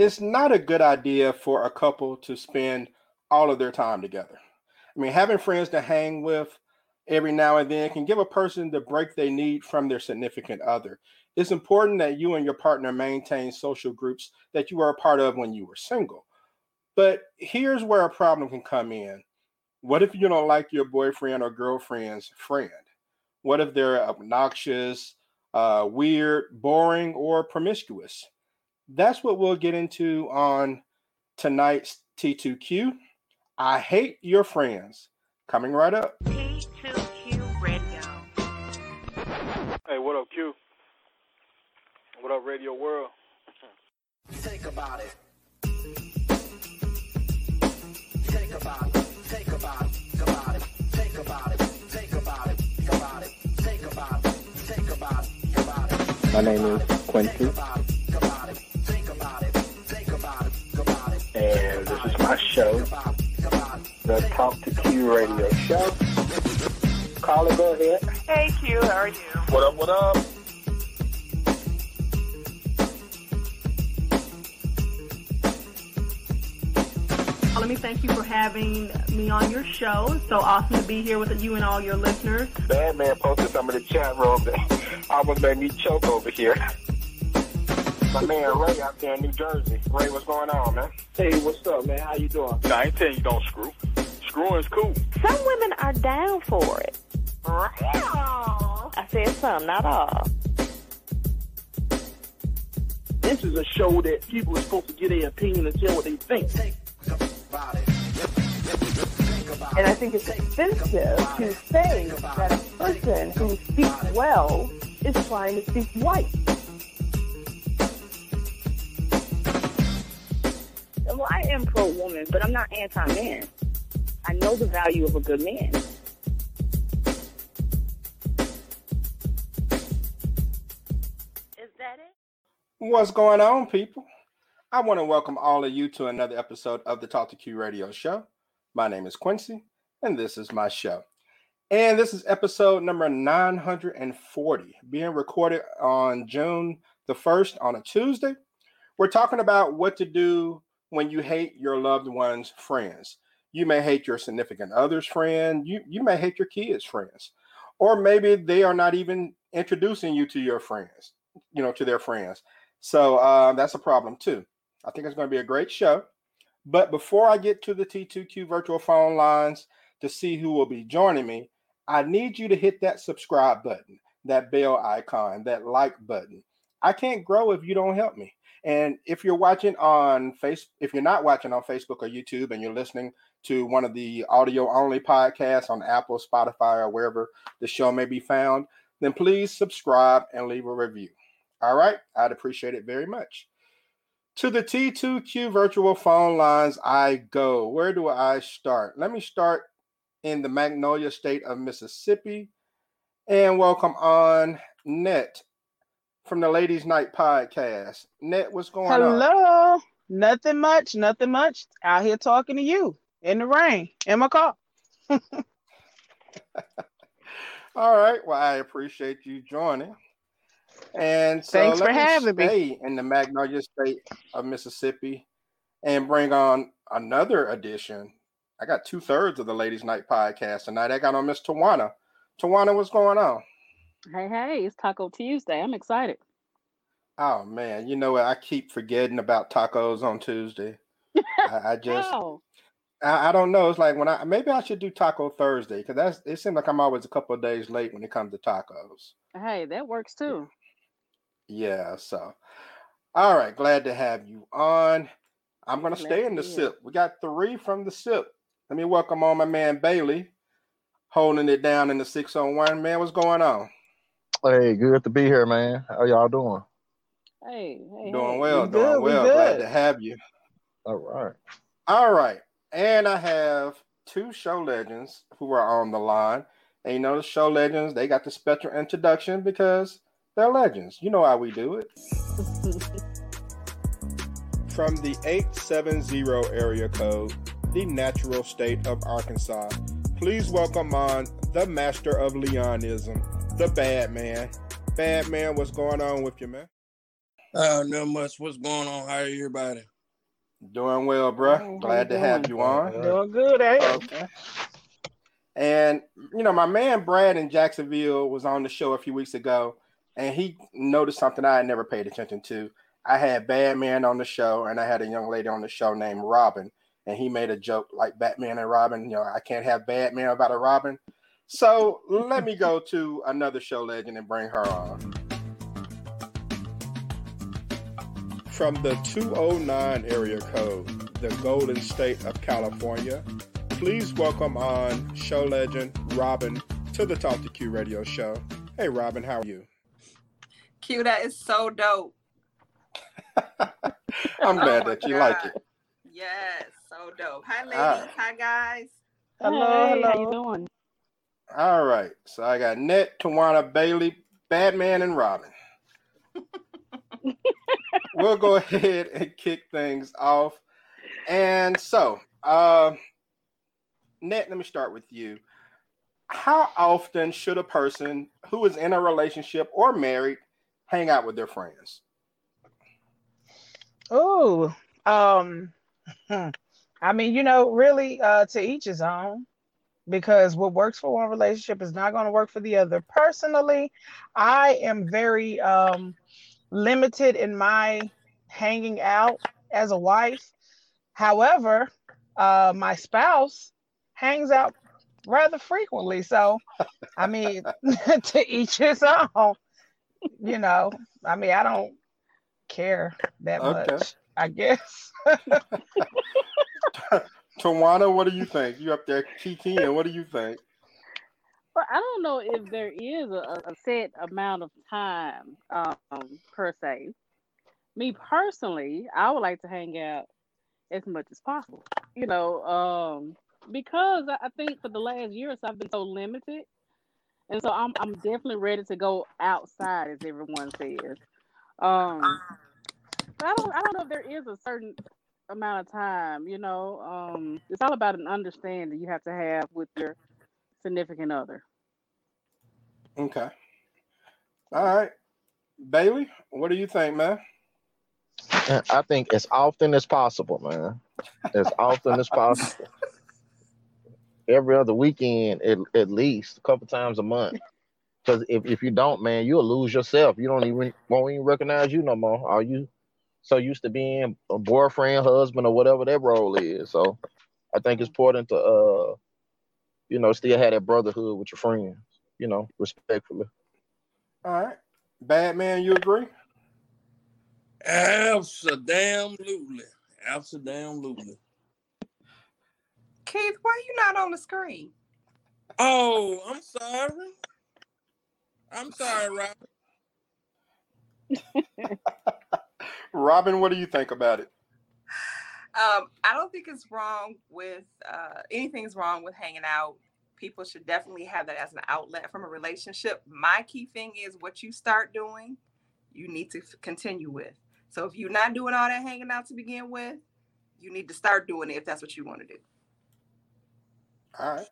it's not a good idea for a couple to spend all of their time together. I mean, having friends to hang with every now and then can give a person the break they need from their significant other. It's important that you and your partner maintain social groups that you were a part of when you were single. But here's where a problem can come in. What if you don't like your boyfriend or girlfriend's friend? What if they're obnoxious, uh, weird, boring, or promiscuous? That's what we'll get into on tonight's T2Q. I hate your friends. Coming right up. T2Q Radio. Hey, what up, Q? What up, Radio World? Think about it. Think about it. Think about it. Think about it. Think about it. Think about it. Think about it. Think about it. Think about it. Think about it. My name is Quincy, and this is my show, Think about it. Think about it. the Talk to Q Radio Show. Caller, go ahead. Hey Q, how are you? What up, what up? Let me thank you for having me on your show. It's so awesome to be here with you and all your listeners. Bad man posted some of the chat room that almost made me choke over here. My man Ray out there in New Jersey. Ray, what's going on, man? Hey, what's up, man? How you doing? Nah, I ain't telling you don't screw. Screwing's cool. Some women are down for it. I said some, not all. This is a show that people are supposed to get their opinion and tell what they think. Think about it. And I think it's offensive to say that a person who speaks well is trying to speak white. Am pro woman, but I'm not anti man. I know the value of a good man. Is that it? What's going on, people? I want to welcome all of you to another episode of the Talk to Q Radio Show. My name is Quincy, and this is my show. And this is episode number 940, being recorded on June the 1st on a Tuesday. We're talking about what to do when you hate your loved one's friends. You may hate your significant other's friend, you, you may hate your kids' friends, or maybe they are not even introducing you to your friends, you know, to their friends. So uh, that's a problem too. I think it's going to be a great show. But before I get to the T2Q virtual phone lines to see who will be joining me, I need you to hit that subscribe button, that bell icon, that like button. I can't grow if you don't help me. And if you're watching on face, if you're not watching on Facebook or YouTube and you're listening to one of the audio only podcasts on Apple, Spotify, or wherever the show may be found, then please subscribe and leave a review. All right, I'd appreciate it very much. To the T2Q virtual phone lines, I go. Where do I start? Let me start in the Magnolia State of Mississippi and welcome on Net from the Ladies Night Podcast. Net, what's going on? Hello. Nothing much. Nothing much. Out here talking to you in the rain in my car. All right. Well, I appreciate you joining. And so Thanks for having me. in the Magnolia State of Mississippi and bring on another edition. I got two thirds of the Ladies Night podcast tonight. I got on Miss Tawana. Tawana, what's going on? Hey, hey, it's Taco Tuesday. I'm excited. Oh man, you know what? I keep forgetting about tacos on Tuesday. I, I just Wow. I, I don't know. It's like when I maybe I should do Taco Thursday because that's it seems like I'm always a couple of days late when it comes to tacos. Hey, that works too. Yeah, so all right, glad to have you on. I'm gonna Glad stay in the sip. We got three from the sip. Let me welcome on my man Bailey, holding it down in the 601. Man, what's going on? Hey, good to be here, man. How y'all doing? Hey, hey, Doing well, we doing good, we well. Glad good. to have you. All right. All right. And I have two show legends who are on the line. And you know, the show legends, they got the special introduction because they're legends. You know how we do it. From the 870 area code, the natural state of Arkansas, please welcome on the master of Leonism, the bad man. Bad man, what's going on with you, man? Uh, not much. What's going on? How are everybody? Doing well, bruh. Glad to have you on. Doing good, eh? Okay. And you know, my man Brad in Jacksonville was on the show a few weeks ago, and he noticed something I had never paid attention to. I had Batman on the show, and I had a young lady on the show named Robin, and he made a joke like Batman and Robin. You know, I can't have Batman without a Robin. So let me go to another show legend and bring her on. From the 209 area code, the Golden State of California, please welcome on show legend Robin to the Talk to Q radio show. Hey, Robin, how are you? Q, that is so dope. I'm glad that you like it. Yes, so dope. Hi, ah. ladies. All right. Hi, guys. Hello, Hey, how hello. you doing? All right. So I got Net, Tawana Bailey, Batman, and Robin. we'll go ahead and kick things off. And so, uh, Net, let me start with you. How often should a person who is in a relationship or married hang out with their friends? Oh, um, I mean, you know, really, uh, to each his own, because what works for one relationship is not going to work for the other. Personally, I am very um limited in my hanging out as a wife. However, uh, my spouse hangs out rather frequently. So, I mean, to each his own. You know, I mean, I don't care that Okay. much. I guess. Tawana, what do you think? You up there kikiing. What do you think? Well, I don't know if there is a, a set amount of time um, per se. Me personally, I would like to hang out as much as possible. You know, um, because I think for the last years I've been so limited, and so I'm I'm definitely ready to go outside, as everyone says. Um, I don't I don't know if there is a certain amount of time. You know, um, it's all about an understanding you have to have with your significant other. Okay. All right. Bailey, what do you think, man? I think as often as possible, man. As often as possible. Every other weekend, at, at least a couple times a month. Because if, if you don't, man, you'll lose yourself. You don't even won't even recognize you no more. Are you so used to being a boyfriend, husband, or whatever that role is? So I think it's important to uh, you know, still have that brotherhood with your friends. You know, respectfully. All right. Batman, you agree? Absolutely. Absolutely. Keith, why you not on the screen? Oh, I'm sorry. I'm sorry, Robin. Robin, what do you think about it? Um, I don't think it's wrong with uh, anything's wrong with hanging out. People should definitely have that as an outlet from a relationship. My key thing is what you start doing, you need to continue with. So if you're not doing all that hanging out to begin with, you need to start doing it if that's what you want to do. All right.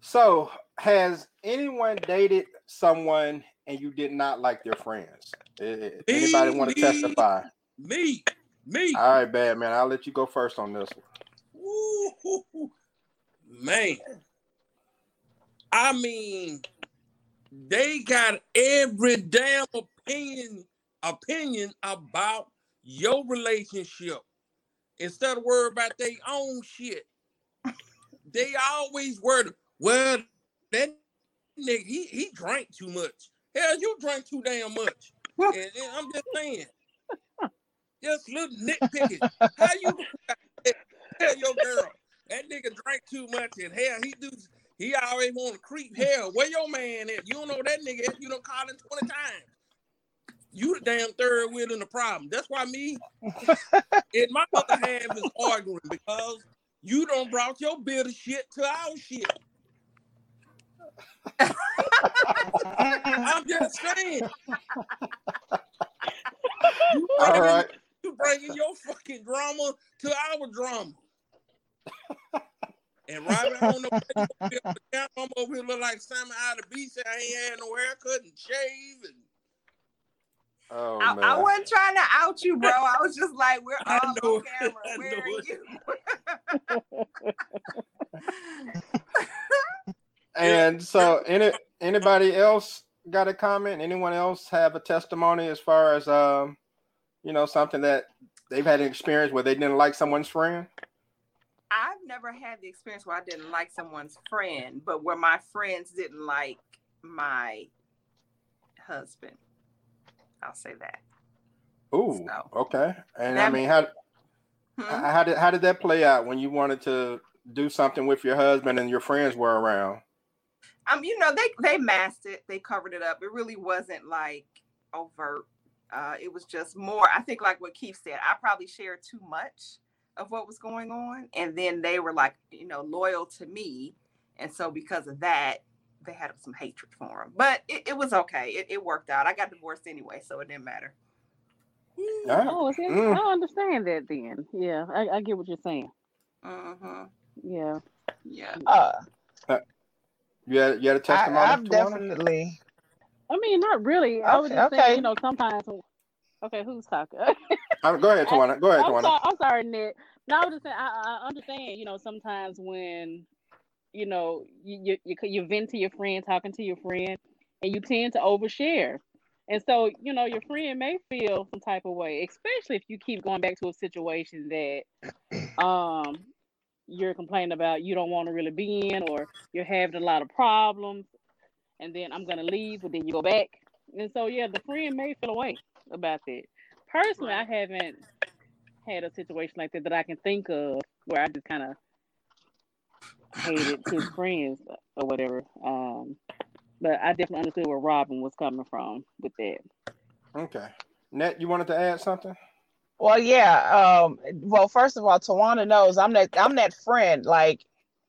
So, has anyone dated someone and you did not like their friends? Eh, Anybody want to testify? Me, me. All right, bad man. I'll let you go first on this one. Ooh, man. I mean, they got every damn opinion opinion about your relationship instead of worry about their own shit. They always worry. Well, that nigga, he, he drank too much. Hell, you drank too damn much. and, and I'm just saying, just little nitpicking. How you tell your girl that nigga drank too much and hell he do he always want to creep hell. Where your man at? You don't know that nigga. You don't call him 20 times. You the damn third wheel in the problem. That's why me and my other half is arguing because you don't brought your bitter shit to our shit. I'm just saying. You All bringing, you bringing your fucking drama to our drama. And Robin, I don't know what you over here, but now I'm over here look like Simon out of the beach. I ain't had no haircut and shave and Oh I, man. I wasn't trying to out you, bro. I was just like, we're I all know on camera. I Where are it. you? And so, any anybody else got a comment? Anyone else have a testimony as far as um, you know, something that they've had an experience where they didn't like someone's friend? I've never had the experience where I didn't like someone's friend, but where my friends didn't like my husband. I'll say that. Ooh, okay. And I mean, how Hmm? how did how did that play out when you wanted to do something with your husband and your friends were around? Um, you know, they they masked it, they covered it up. It really wasn't like overt. Uh, it was just more. I think, like what Keith said, I probably shared too much of what was going on, and then they were like, you know, loyal to me, and so because of that, they had some hatred for him. But it, it was okay. It, it worked out. I got divorced anyway, so it didn't matter. Oh, see, Mm. I understand that then. Yeah, I, I get what you're saying. Mm-hmm. Yeah. Yeah. Uh, You had you had a I, testimony? I've definitely. I mean, not really. I was Okay, just okay. saying, you know, sometimes. Okay, who's talking? Uh, go ahead, Tawana. Go ahead, I'm Tawana. sorry, I'm sorry, Nick. No, I was just saying, I, I understand, you know, sometimes when, you know, you, you, you, you vent to your friend, talking to your friend, and you tend to overshare. And so, you know, your friend may feel some type of way, especially if you keep going back to a situation that um you're complaining about you don't want to really be in or you're having a lot of problems and then I'm gonna leave, but then you go back. And so yeah, the friend may feel away about that. Personally, I haven't had a situation like that that I can think of where I just kind of hated his friends or whatever. Um, but I definitely understood where Robin was coming from with that. Okay. Net, you wanted to add something? Well, yeah. Um, well, first of all, Tawana knows I'm that I'm that friend. Like,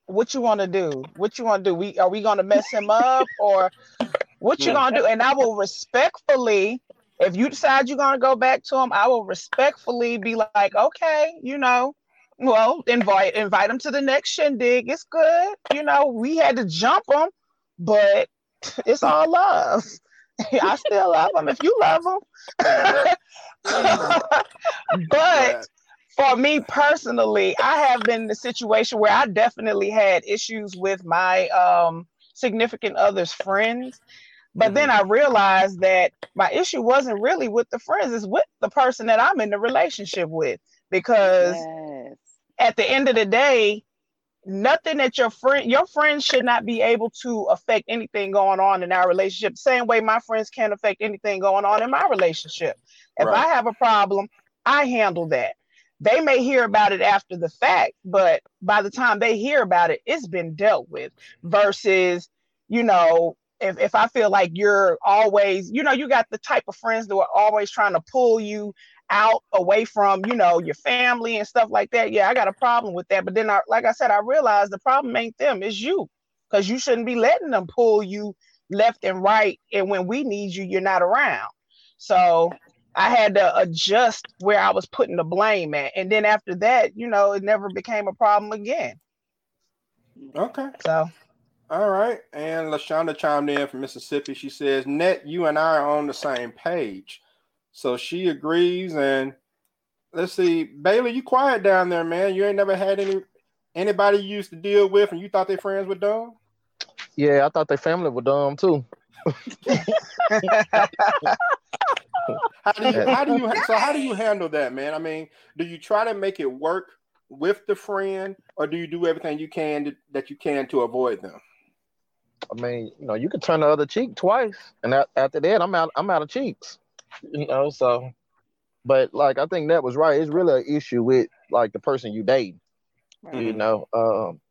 what you want to do? What you want to do? We are we gonna mess him up or what you Yeah. gonna do? And I will respectfully, if you decide you're gonna go back to him, I will respectfully be like, okay, you know, well, invite invite him to the next shindig. It's good. You know, we had to jump him, but it's all love. I still love them if you love them. but for me personally, I have been in a situation where I definitely had issues with my um, significant other's friends. But then I realized that my issue wasn't really with the friends, it's with the person that I'm in the relationship with. Because Yes. at the end of the day, nothing that your friend your friends should not be able to affect anything going on in our relationship. Same way my friends can't affect anything going on in my relationship. If Right. I have a problem, I handle that. They may hear about it after the fact, but by the time they hear about it, it's been dealt with. Versus, you know, if, if I feel like you're always, you know, you got the type of friends that are always trying to pull you out away from, you know, your family and stuff like that. Yeah, I got a problem with that. But then, I, like I said, I realized the problem ain't them, it's you, because you shouldn't be letting them pull you left and right. And when we need you, you're not around. So I had to adjust where I was putting the blame at. And then after that, you know, it never became a problem again. Okay. So All right. And Lashonda chimed in from Mississippi. She says, Net, you and I are on the same page. So she agrees. And let's see, Bailey, you quiet down there, man. You ain't never had any anybody you used to deal with and you thought their friends were dumb? Yeah, I thought their family were dumb too. How do you how do you so how do you handle that, man? I mean, do you try to make it work with the friend or do you do everything you can to, that you can to avoid them? I mean, you know, you could turn the other cheek twice, and after that, I'm out. I'm out of cheeks. You know, so. But like, I think that was right. It's really an issue with like the person you date. You know, um,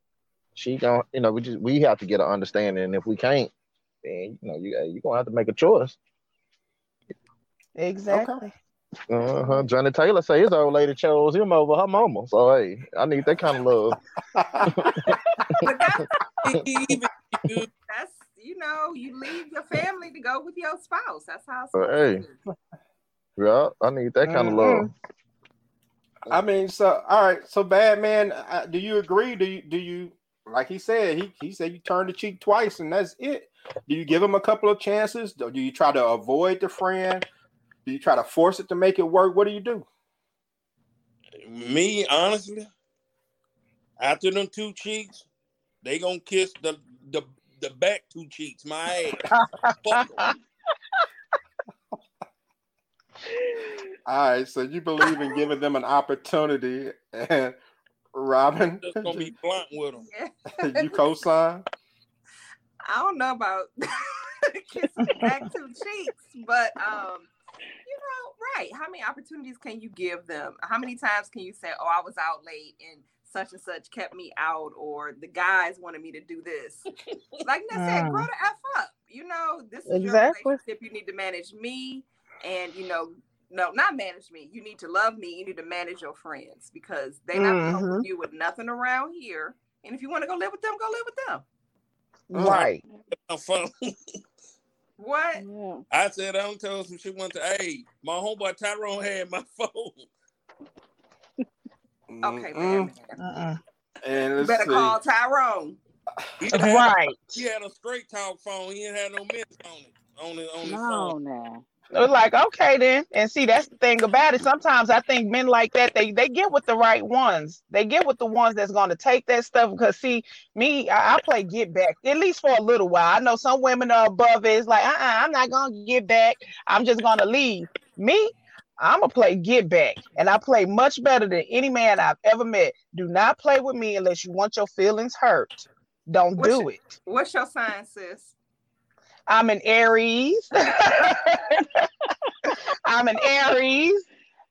she don't. You know, we just we have to get an understanding, and if we can't, then you know, you you gonna have to make a choice. exactly. Uh huh. Johnnie Taylor say his old lady chose him over her mama. So hey, I need that kind of love. That's you know, you leave your family to go with your spouse. That's how it's So, hey, to yeah, I need that kind of love. I mean, so all right, so bad man, uh, do you agree? Do you do you like he said? He he said you turn the cheek twice and that's it. Do you give him a couple of chances? Do do you try to avoid the friend? Do you try to force it to make it work? What do you do? Me, honestly, after them two cheeks, they gonna kiss the the the back two cheeks, my ass. Fuck 'em. All right, so you believe in giving them an opportunity, and Robin, Just gonna be blunt with them. you co-sign. I don't know about kissing back two cheeks, but um, you know, right? How many opportunities can you give them? How many times can you say, "Oh, I was out late and such and such kept me out," or the guys wanted me to do this? Like I said, Mm. grow the f up. You know, this is Exactly. your relationship. You need to manage me, and you know. No, not manage me. You need to love me. You need to manage your friends because they not Mhm. helping you with nothing around here. And if you want to go live with them, go live with them. Right. My phone. What? I said I don't tell some shit one time. Hey, my homeboy Tyrone had my phone. Mm-hmm. Okay, Mm-mm. Uh-uh. And You let's better see. call Tyrone. Right. He had a straight talk phone. He didn't have no mints on it. On his on his No, phone. no. They're like, okay then. And see, that's the thing about it. Sometimes I think men like that, they they get with the right ones. They get with the ones that's gonna take that stuff. Because see, me, I, I play get back, at least for a little while. I know some women are above it. It's like, uh-uh, I'm not gonna get back. I'm just gonna leave. Me, I'm gonna play get back. And I play much better than any man I've ever met. Do not play with me unless you want your feelings hurt. Don't What's do your- it. What's your sign, sis? I'm an Aries. I'm an Aries,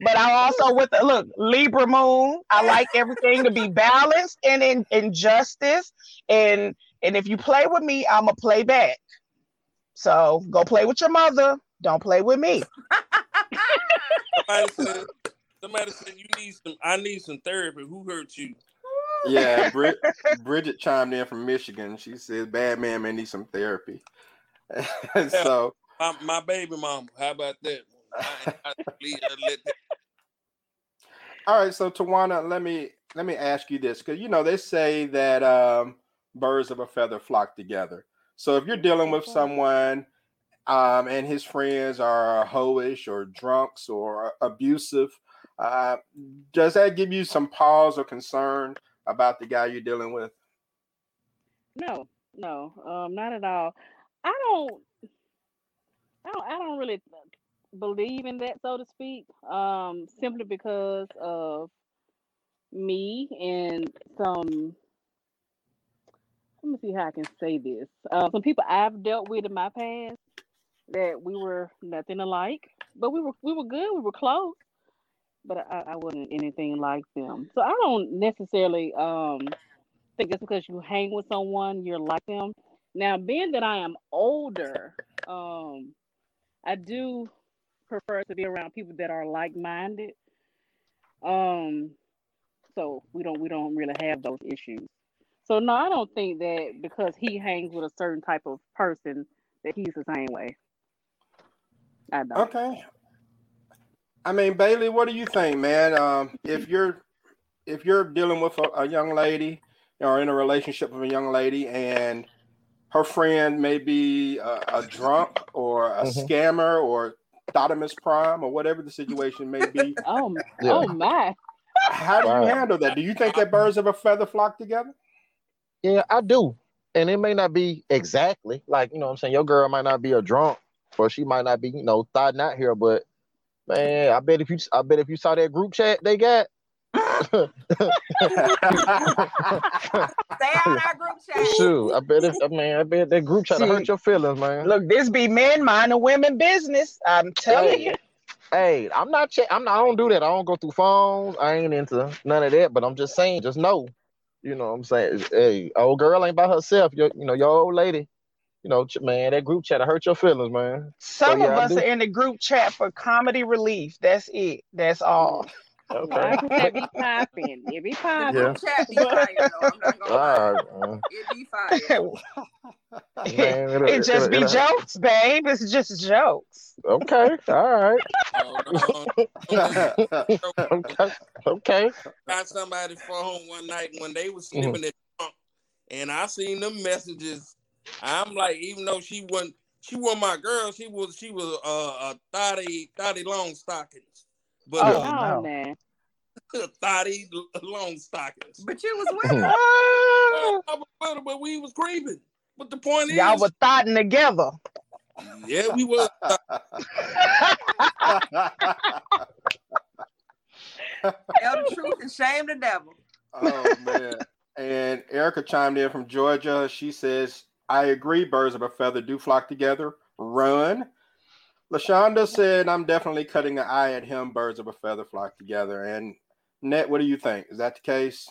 but I'm also with the look Libra moon. I like everything to be balanced and in, in justice. And and if you play with me, I'ma play back. So go play with your mother. Don't play with me. Somebody said, somebody said you need some. I need some therapy. Who hurt you? Yeah, Brid- Bridget chimed in from Michigan. She said, "Bad man may need some therapy." so, My, my baby mama. How about that? I, I, let that all right. So, Tawana, let me let me ask you this, because you know they say that um, birds of a feather flock together. So, if you're dealing with someone um, and his friends are hoish or drunks or abusive, uh, does that give you some pause or concern about the guy you're dealing with? No, no, um, not at all. I don't, I don't, I don't really believe in that, so to speak. Um, simply because of me and some. Let me see how I can say this. Uh, some people I've dealt with in my past that we were nothing alike, but we were we were good. We were close, but I, I wasn't anything like them. So I don't necessarily um think just because you hang with someone you're like them. Now, being that I am older, um, I do prefer to be around people that are like-minded. Um, so we don't we don't really have those issues. So no, I don't think that because he hangs with a certain type of person that he's the same way. I don't. Okay. I mean, Bailey, what do you think, man? Um, if you're if you're dealing with a, a young lady or in a relationship with a young lady and her friend may be a, a drunk or a Mhm. scammer or Thotimus Prime or whatever the situation may be, Oh, Yeah. oh my. how do you handle that? Do you think that birds of a feather flock together? Yeah, I do. And it may not be exactly like, you know what I'm saying? Your girl might not be a drunk or she might not be, you know, thought not here, but man, I bet if you I bet if you saw that group chat they got Stay out our group chat. shoot, I bet if I mean I bet that group chat See, hurt your feelings, man. Look, this be men minding women business. I'm telling you. Hey, I'm not check I'm not I don't do that. I don't go through phones. I ain't into none of that, but I'm just saying, just know. You know what I'm saying? Hey, old girl ain't by herself. Your you know, your old lady. You know, man, that group chat hurt your feelings, man. So Some yeah, of us are in the group chat for comedy relief. That's it. That's all. Okay. I can say be popping. It be popping. Yeah. chat be fire though. I'm not gonna. All right, man. It be fire. Man, it'll- it just be it'll- jokes, babe. It's just jokes. Okay, all right. Okay, okay. got somebody's phone one night when they was Mm-hmm. snipping it drunk, and I seen them messages. I'm like, even though she wasn't, she was my girl. She was she was uh, a thotty thotty long stockings, but Oh, uh, Oh no. man. thotty long stockings. But you was with her. I was with her, but we was creeping. But the point is Y'all is, were thotting together. yeah, we were. Tell the truth and shame the devil. oh man. And Erica chimed in from Georgia. She says, I agree, birds of a feather do flock together. Run. LaShonda said, I'm definitely cutting an eye at him. Birds of a feather flock together. And Net, what do you think? Is that the case?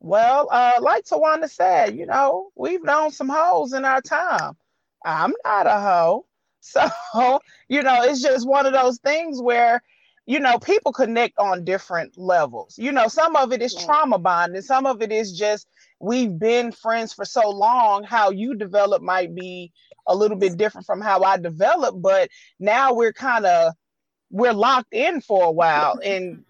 Well, uh, like Tawana said, you know, we've known some hoes in our time. I'm not a hoe. So, you know, it's just one of those things where, you know, people connect on different levels. You know, some of it is trauma bonding, some of it is just we've been friends for so long. How you develop might be a little bit different from how I develop, but now we're kind of we're locked in for a while and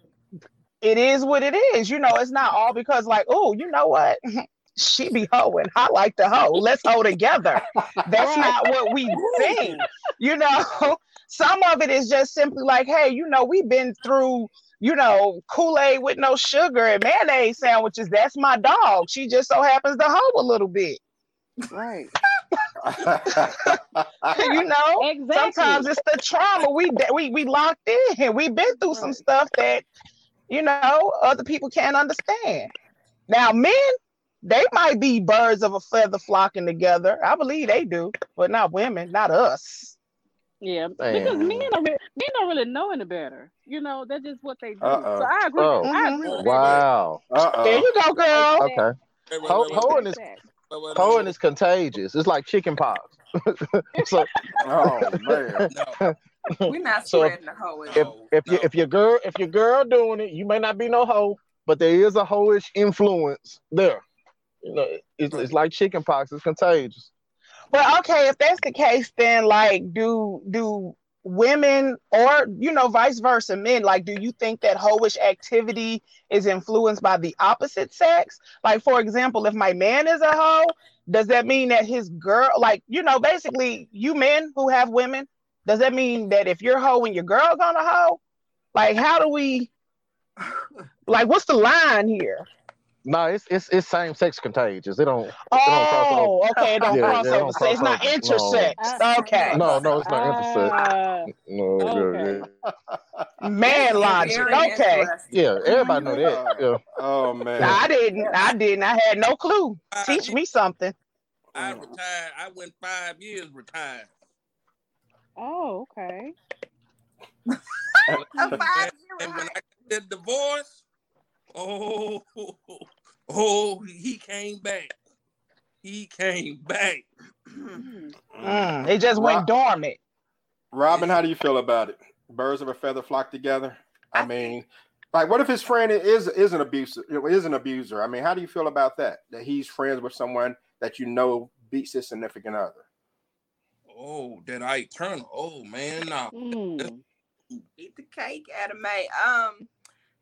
it is what it is. You know, it's not all because like, oh, you know what? she be hoeing. I like to hoe. Let's hoe together. That's not what we think. You know, some of it is just simply like, hey, you know, we've been through, you know, Kool-Aid with no sugar and mayonnaise sandwiches. That's my dog. She just so happens to hoe a little bit. Right. you know, Exactly. sometimes it's the trauma we we we locked in. We've been through some stuff that you know other people can't understand. Now, men, they might be birds of a feather flocking together. I believe they do, but not women, not us. Yeah, Man. because men don't really, men don't really know any better. You know, that's just what they do. Uh-oh. So I agree. Oh. I agree with that. Wow. There you go, girl. Okay. Ho- hoeing is hoeing is contagious. It's like chicken pox. so, oh man. We're not So if- spreading the hoe. if if you if your girl if your girl doing it, you may not be no hoe, but there is a hoish influence there. You know, it's, it's like chicken pox. It's contagious. Well, okay, if that's the case, then like, do do women or you know vice versa, men like, do you think that hoish activity is influenced by the opposite sex? Like, for example, if my man is a hoe, does that mean that his girl, like, you know, basically, you men who have women, does that mean that if you're hoe and your girl's on a hoe? Like, how do we? Like, what's the line here? No, it's it's it's same sex contagious. It don't. it don't cross Oh, okay, it don't Yeah, cross over. don't So it's not cross over. intersex. Okay. No, no, it's not intersex. Uh, No, okay. yeah. Man logic. Okay. Yeah, everybody know that. Yeah. Oh man. I didn't. I didn't. I had no clue. Teach me something. I retired. I went five years retired. Oh, okay. and, and when I got that divorce, oh, oh, he came back. He came back. Mm, it just went dormant. Robin, how do you feel about it? Birds of a feather flock together. I mean, like, what if his friend is is an abuser? Is an abuser? I mean, how do you feel about that? That he's friends with someone that you know beats his significant other. Oh, that I turn. Oh man, no. Mm. Eat the cake, Anna Mae. Um,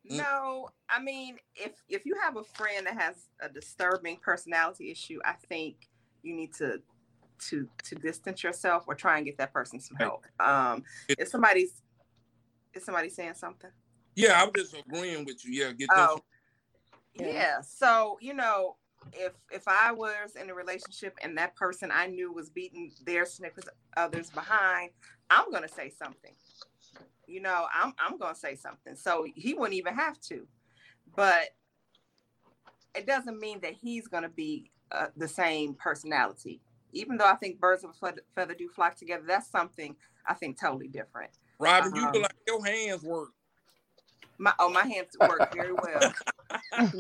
no, I mean, if if you have a friend that has a disturbing personality issue, I think you need to to to distance yourself or try and get that person some help. Um, if somebody's is somebody saying something? Yeah, I'm just agreeing with you. Yeah, get Oh, this. yeah. So you know, if if I was in a relationship and that person I knew was beating their significant others behind, I'm gonna say something. You know, I'm I'm gonna say something. So he wouldn't even have to, but it doesn't mean that he's gonna be uh, the same personality. Even though I think birds of a feather, feather do flock together, that's something I think totally different. Robin, you Um, feel like your hands work. My oh, my hands work very well.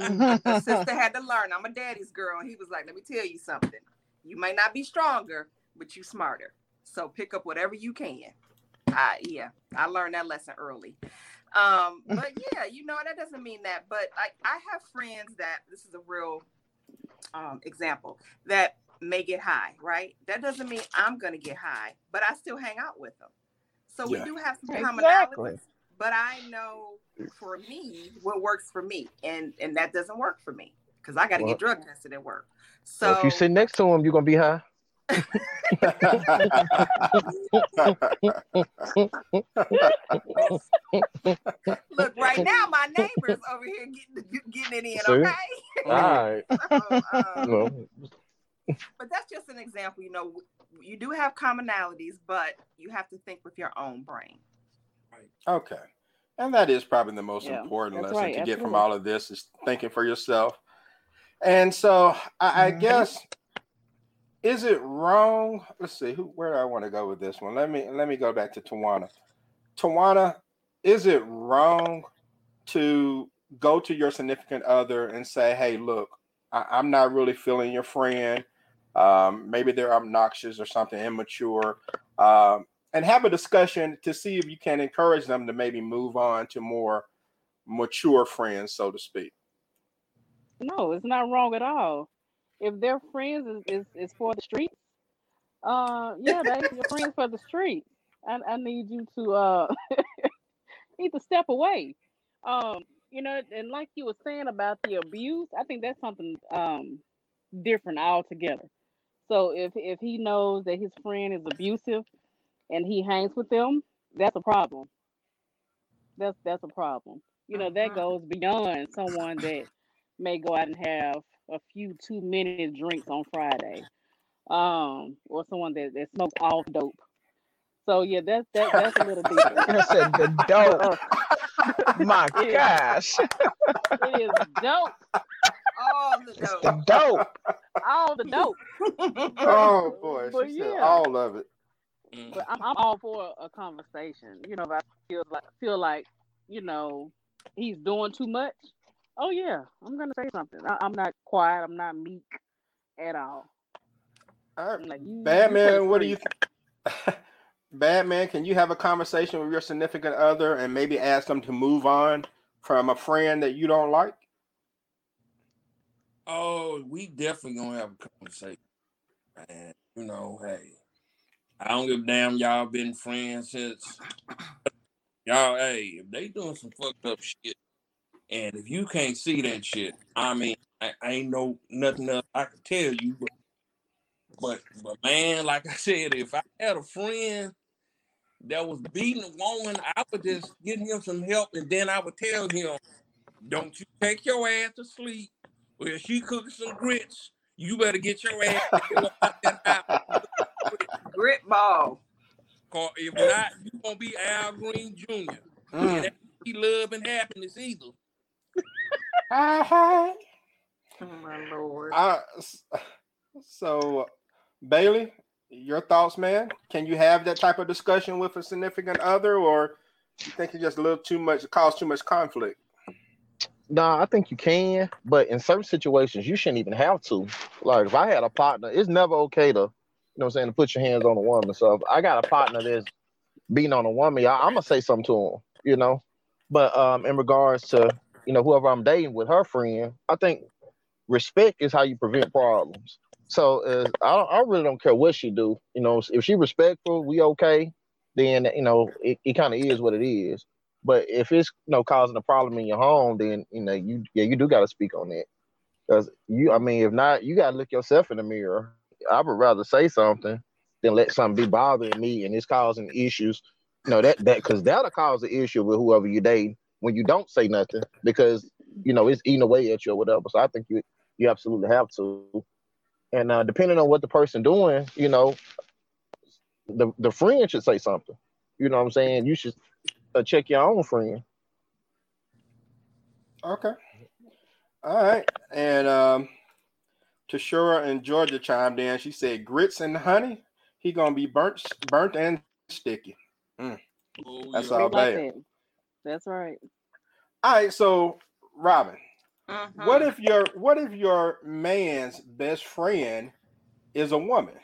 My sister had to learn. I'm a daddy's girl, and he was like, "Let me tell you something. You may not be stronger, but you smarter. So pick up whatever you can." I yeah, I learned that lesson early. Um, but yeah, you know that doesn't mean that. But I I have friends that this is a real um, example that may get high, right? That doesn't mean I'm gonna get high, but I still hang out with them. So we do have some Exactly. commonalities but I know for me what works for me, and and that doesn't work for me because I got to Well- get drug tested at work. So So if you sit next to him, you're gonna be high. Look, right now my neighbors over here getting getting it in, See? okay? All right. So, um, but that's just an example. You know, you do have commonalities, but you have to think with your own brain. Okay. And that is probably the most Yeah, important lesson right, to get from all of this is thinking for yourself. And so I, I Mm-hmm. guess is it wrong? Let's see, who where do I want to go with this one? Let me let me go back to Tawana. Tawana, is it wrong to go to your significant other and say, hey, look, I, I'm not really feeling your friend. Um, maybe they're obnoxious or something immature. Um, and have a discussion to see if you can encourage them to maybe move on to more mature friends, so to speak. No, it's not wrong at all. If their friends is, is, is for the streets, uh, yeah, they your friends for the streets. I, I need you to uh need to step away. Um, you know, and like you were saying about the abuse, I think that's something um different altogether. So if if he knows that his friend is abusive and he hangs with them, that's a problem. That's that's a problem. You know, that goes beyond someone that may go out and have a few two minute drinks on Friday. Um, or someone that, that smokes off dope. So yeah, that's that that's a little different. I said the dope. My Yeah. gosh. It is dope. All the It's the dope. All the dope. Oh boy, But she said yeah. all of it. But I'm, I'm all for a conversation. You know, if I feel like feel like you know he's doing too much. Oh yeah, I'm gonna say something. I, I'm not quiet. I'm not meek at all. Uh, all right, like, you, you Batman, what do you free. Batman, can you have a conversation with your significant other and maybe ask them to move on from a friend that you don't like? Oh, we definitely gonna have a conversation. Man, you know, hey, I don't give a damn. Y'all been friends since y'all. Hey, if they doing some fucked up shit, and if you can't see that shit, I mean, I, I ain't no nothing else I can tell you. But, but, but man, like I said, if I had a friend that was beating a woman, I would just get him some help, and then I would tell him, "Don't you take your ass to sleep." Well, if she cooking some grits, you better get your ass the hell up out that house. Grit ball. Cause if not, you gonna be Al Green Jr. Mm. And that he love and happiness either. Oh my lord. Uh, s- so, Bailey, your thoughts, man? Can you have that type of discussion with a significant other, or you think it's just a little too much, cause too much conflict? Nah, I think you can, but in certain situations, you shouldn't even have to. Like, if I had a partner, it's never okay to, you know what I'm saying, to put your hands on a woman. So if I got a partner that's beating on a woman, I, I'm gonna say something to him, you know. But um, in regards to, you know, whoever I'm dating with her friend, I think respect is how you prevent problems. So uh, I, I really don't care what she do. You know, if she respectful, we okay. Then you know, it, it kind of is what it is. But if it's you know causing a problem in your home, then you know you yeah you do got to speak on it. Because you, I mean, if not, you got to look yourself in the mirror. I would rather say something than let something be bothering me and it's causing issues. You know that that because that'll cause an issue with whoever you date when you don't say nothing because you know it's eating away at you or whatever. So I think you you absolutely have to. And uh, depending on what the person doing, you know, the the friend should say something. You know what I'm saying? You should uh, check your own friend. Okay. All right. And um Tashura in Georgia chimed in. She said grits and honey. He gonna be burnt burnt and sticky. Mm. That's all Straight like bad. That. That's right. All right, so Robin, Mm-hmm. what if your what if your man's best friend is a woman?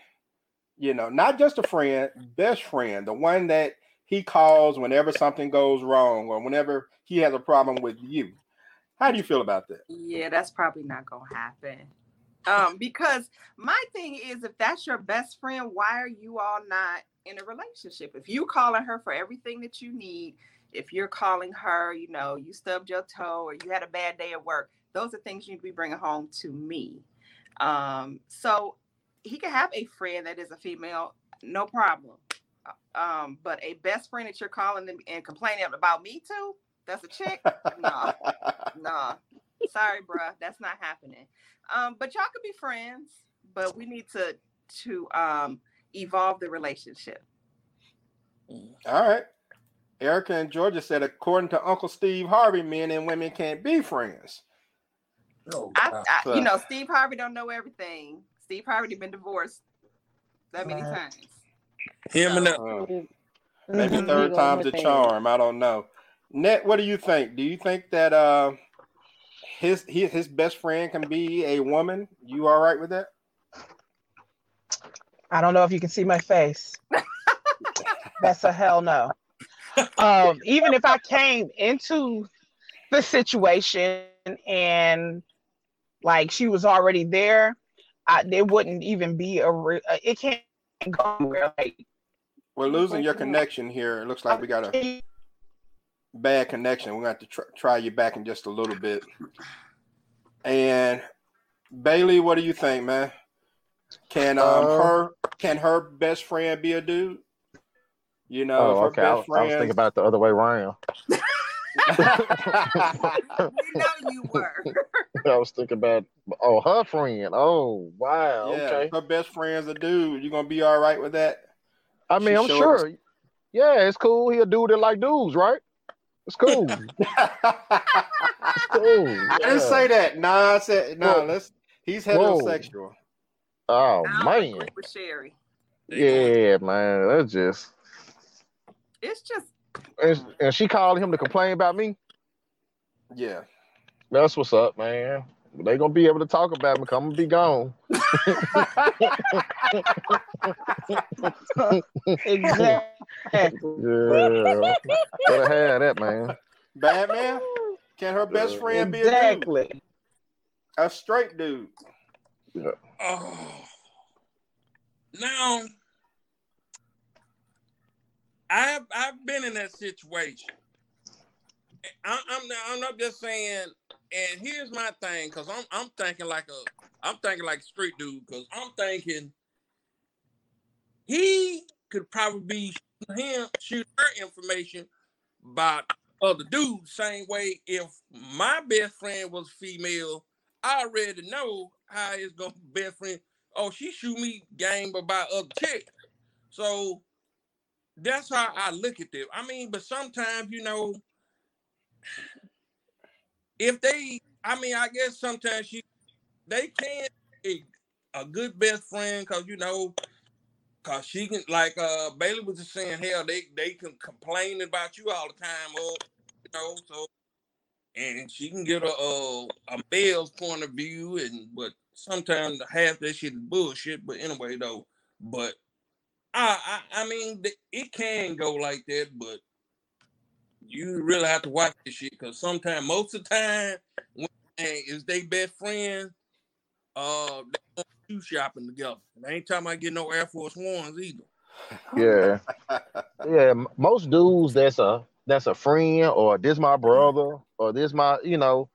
You know, not just a friend, best friend, the one that he calls whenever something goes wrong or whenever he has a problem with you. How do you feel about that? Yeah, that's probably not gonna happen. Um, because my thing is, if that's your best friend, why are you all not in a relationship? If you calling her for everything that you need, if you're calling her, you know, you stubbed your toe or you had a bad day at work, those are things you need to be bringing home to me. Um, so he can have a friend that is a female, no problem. Uh, Um, but a best friend that you're calling them and complaining about me too, that's a chick. no, no. Sorry, bruh, that's not happening. Um, but y'all could be friends, but we need to to um evolve the relationship. All right. Erica and Georgia said, according to Uncle Steve Harvey, men and women can't be friends. I, I, you know, Steve Harvey don't know everything. Steve Harvey been divorced that many times. Him and the Uh, maybe Mhm. third time's a charm. I don't know. Net, what do you think? Do you think that uh his his, his best friend can be a woman? You all right with that? I don't know if you can see my face. That's a hell no. Um, even if I came into the situation and like she was already there, I, there wouldn't even be a. Re- uh, it can't go anywhere. Like We're losing your connection here. It looks like we got a bad connection. We're going to have to try, try you back in just a little bit. And Bailey, what do you think, man? Can um Uh, her can her best friend be a dude? You know, oh, if okay. I, best was- I was thinking about it the other way around. We know you were. I was thinking about oh her friend. Oh wow. Yeah, Okay. her best friend's a dude. You gonna be all right with that? I mean, She I'm showed us- sure. Yeah, it's cool. He a dude that like dudes, right? It's cool. it's cool. I didn't say that. Nah, I said no. Whoa. let's. He's Whoa. heterosexual. Oh I man. with Sherry. Yeah, man. That's just. It's just And, and she called him to complain about me. Yeah. That's what's up, man. They gonna be able to talk about me. Come and be gone. exactly. Yeah, gotta have that, man. Bad man. Can her best friend be a Exactly. dude? A straight dude. Yeah. Oh. Now, I've I've been in that situation. I, I'm not, I'm not just saying. And here's my thing, because I'm I'm thinking like a I'm thinking like street dude, because I'm thinking he could probably be him shoot her information about other dudes. Same way, if my best friend was female, I already know how it's gonna be best friend. Oh, she shoot me game about other chicks. So that's how I look at it. I mean, but sometimes you know, if they, I mean, I guess sometimes she, they can be a good best friend because you know, cause she can like uh Bailey was just saying, hell, they they can complain about you all the time, or you know, so and she can get a a, a male's point of view, and but sometimes half that shit is bullshit. But anyway, though, but I I, I mean it can go like that, but you really have to watch this shit because sometimes most of the time when is they best friend, uh, they go shoe shopping together. Ain't talking about getting no Air Force Ones either. Yeah, yeah. Most dudes that's a that's a friend or this my brother or this my you know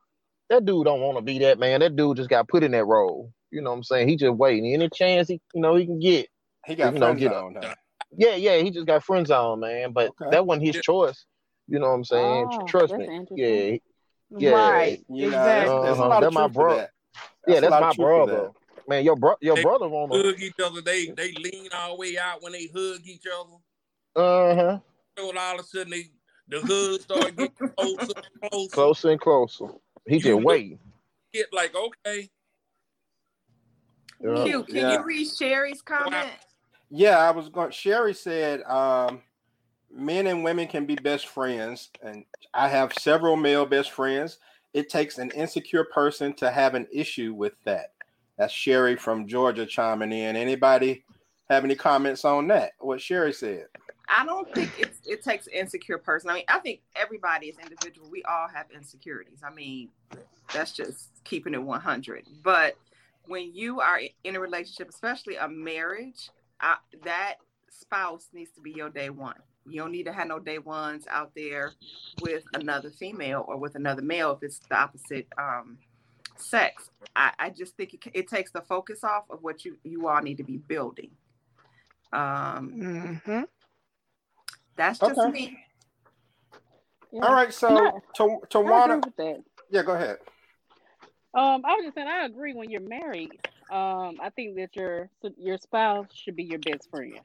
that dude don't want to be that man. That dude just got put in that role. You know what I'm saying? He just waiting any chance he you know he can get. He got you know, friend get zone. huh? Yeah, yeah. He just got friends on man, but Okay. that wasn't his choice. You know what I'm saying? Oh, Trust me. Yeah, yeah. Right. You know, there's, there's Uh-huh. lot That of my truth to bro- that. Yeah, a that's my of truth brother. Man, your bro, your They brother wanna. hug each other. They they lean all the way out when they hug each other. Uh huh. So all of a sudden they the hug start getting closer, and closer. Closer and closer. He You just look- waiting. Get like okay, Yeah. Q. Can Yeah. you read Sherry's comment? Yeah, I was going. Sherry said, um, "Men and women can be best friends, and I have several male best friends. It takes an insecure person to have an issue with that." That's Sherry from Georgia chiming in. Anybody have any comments on that? What Sherry said? I don't think it's, it takes insecure person. I mean, I think everybody is individual. We all have insecurities. I mean, that's just keeping it 100. But when you are in a relationship, especially a marriage, I, that spouse needs to be your day one. You don't need to have no day ones out there with another female or with another male if it's the opposite um, sex. I, I just think it, it takes the focus off of what you you all need to be building. Um, Mm-hmm. that's just Okay. me. All right, so No, to I agree Tawana, with that. yeah, go ahead. Um, I was just saying, I agree. When you're married, um, I think that your your spouse should be your best friend.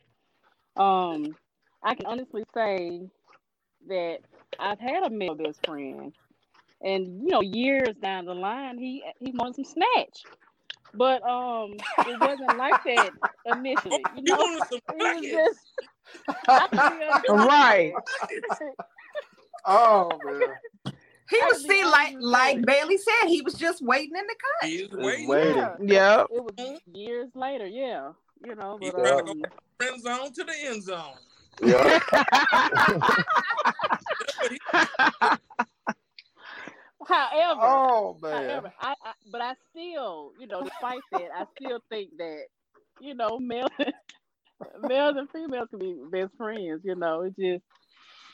Um, I can honestly say that I've had a male best friend, and you know, years down the line, he he wanted some snatch, but um, it wasn't like that initially. You You know, wanted some it was just I could be honest with Right. Oh man, He I was could see like like Bailey said, he was just waiting in the cut. He was waiting. waiting. Yeah, Yep. it was years later. Yeah, you know, but tried to go um, from friend zone to the end zone. Yeah. however, oh man. However, I, I but I still, you know, despite that, I still think that, you know, males males and females can be best friends, you know. It just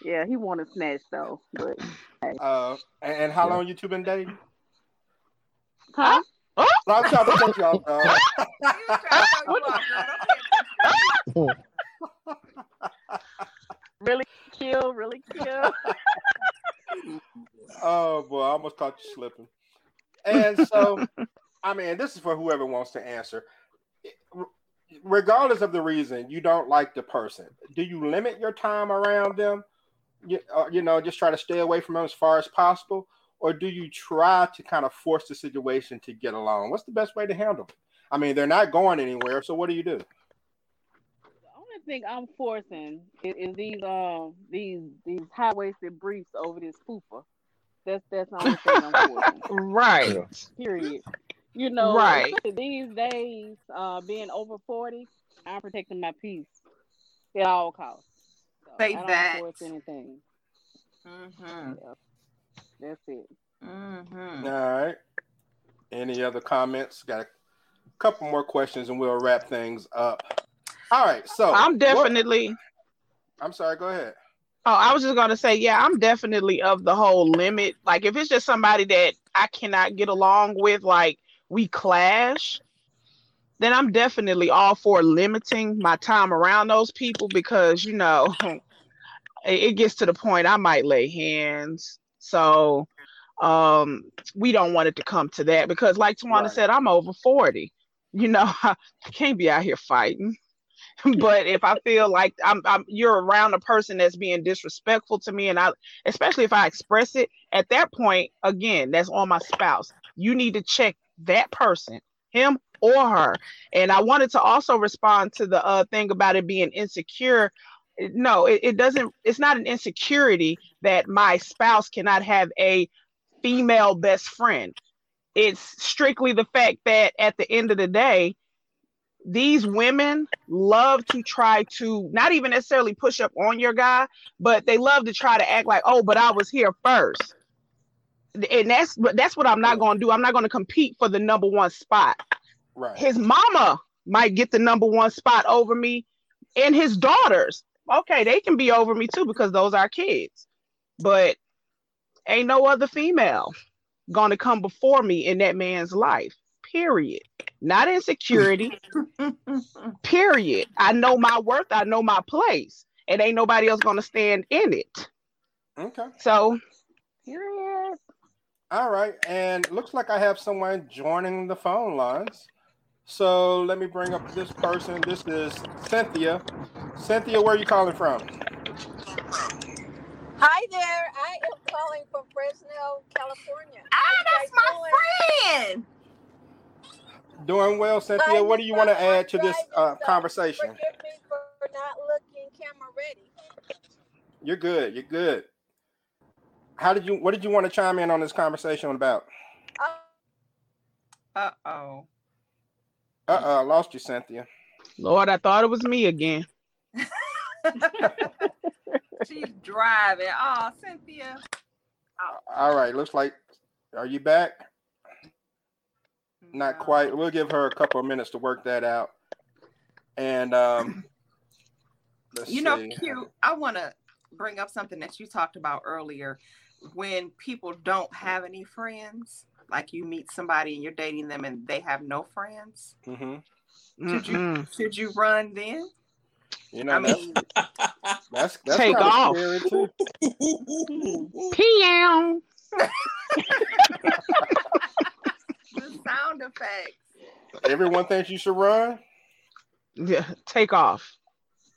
yeah, he wanted snatch though. But hey. Uh, and, and how long you two been dating? Huh? No, I'm trying to cut you off. dog. He was trying to throw you off, girl. Don't pay Really kill, really kill. oh boy, I almost caught you slipping. And so, I mean, this is for whoever wants to answer. Regardless of the reason you don't like the person, do you limit your time around them? You, uh, you know, just try to stay away from them as far as possible, or do you try to kind of force the situation to get along? What's the best way to handle it? I mean, they're not going anywhere, so what do you do? The only thing I'm forcing is, is these um these these high waisted briefs over this pooper. That's that's the only thing I'm forcing. Right. Period. You know, Right. these days, uh, being over forty, I'm protecting my peace at all costs. So Say I don't that. force anything. Mm-hmm. Yep. That's it. Mm-hmm. All right. Any other comments? Got a couple more questions, and we'll wrap things up. All right. So I'm what- definitely. I'm sorry. Go ahead. Oh, I was just gonna say, yeah, I'm definitely of the whole limit. Like, if it's just somebody that I cannot get along with, like we clash, then I'm definitely all for limiting my time around those people because you know it, gets to the point I might lay hands. So, um, we don't want it to come to that because, like Tawana Right. said, I'm over forty. You know, I can't be out here fighting. but if I feel like I'm, I'm you're around a person that's being disrespectful to me, and I especially if I express it at that point, again, that's on my spouse. You need to check that person, him or her. And I wanted to also respond to the uh, thing about it being insecure. No, it, it doesn't. It's not an insecurity that my spouse cannot have a female best friend. It's strictly the fact that at the end of the day, these women love to try to not even necessarily push up on your guy, but they love to try to act like, oh, but I was here first. And that's that's what I'm not going to do. I'm not going to compete for the number one spot. Right. His mama might get the number one spot over me, and his daughters. Okay, they can be over me too because those are kids. But ain't no other female going to come before me in that man's life. Period. Not insecurity. period. I know my worth. I know my place. And ain't nobody else going to stand in it. Okay. So, period. All right. And looks like I have someone joining the phone lines. So let me bring up this person. This is Cynthia. Cynthia, where are you calling from? Hi there. I am calling from Fresno, California. Ah, that's my friend. Doing well, Cynthia. Hi, What do you want to add to this uh, conversation? Forgive me for not looking camera ready. You're good. You're good. How did you? What did you want to chime in on this conversation about? Uh oh. Uh oh, I lost you, Cynthia. Lord, I thought it was me again. She's driving. Oh, Cynthia. All right. Looks like. Are you back? Not quite. We'll give her a couple of minutes to work that out. And um, let's You know, see. Q, I want to bring up something that you talked about earlier. when people don't have any friends, like you meet somebody and you're dating them and they have no friends. Mm-hmm. Should you should you run then? You know, I mean, that's that's, that's Take off. scary. Pew. the sound effects. Everyone thinks you should run. Yeah, take off.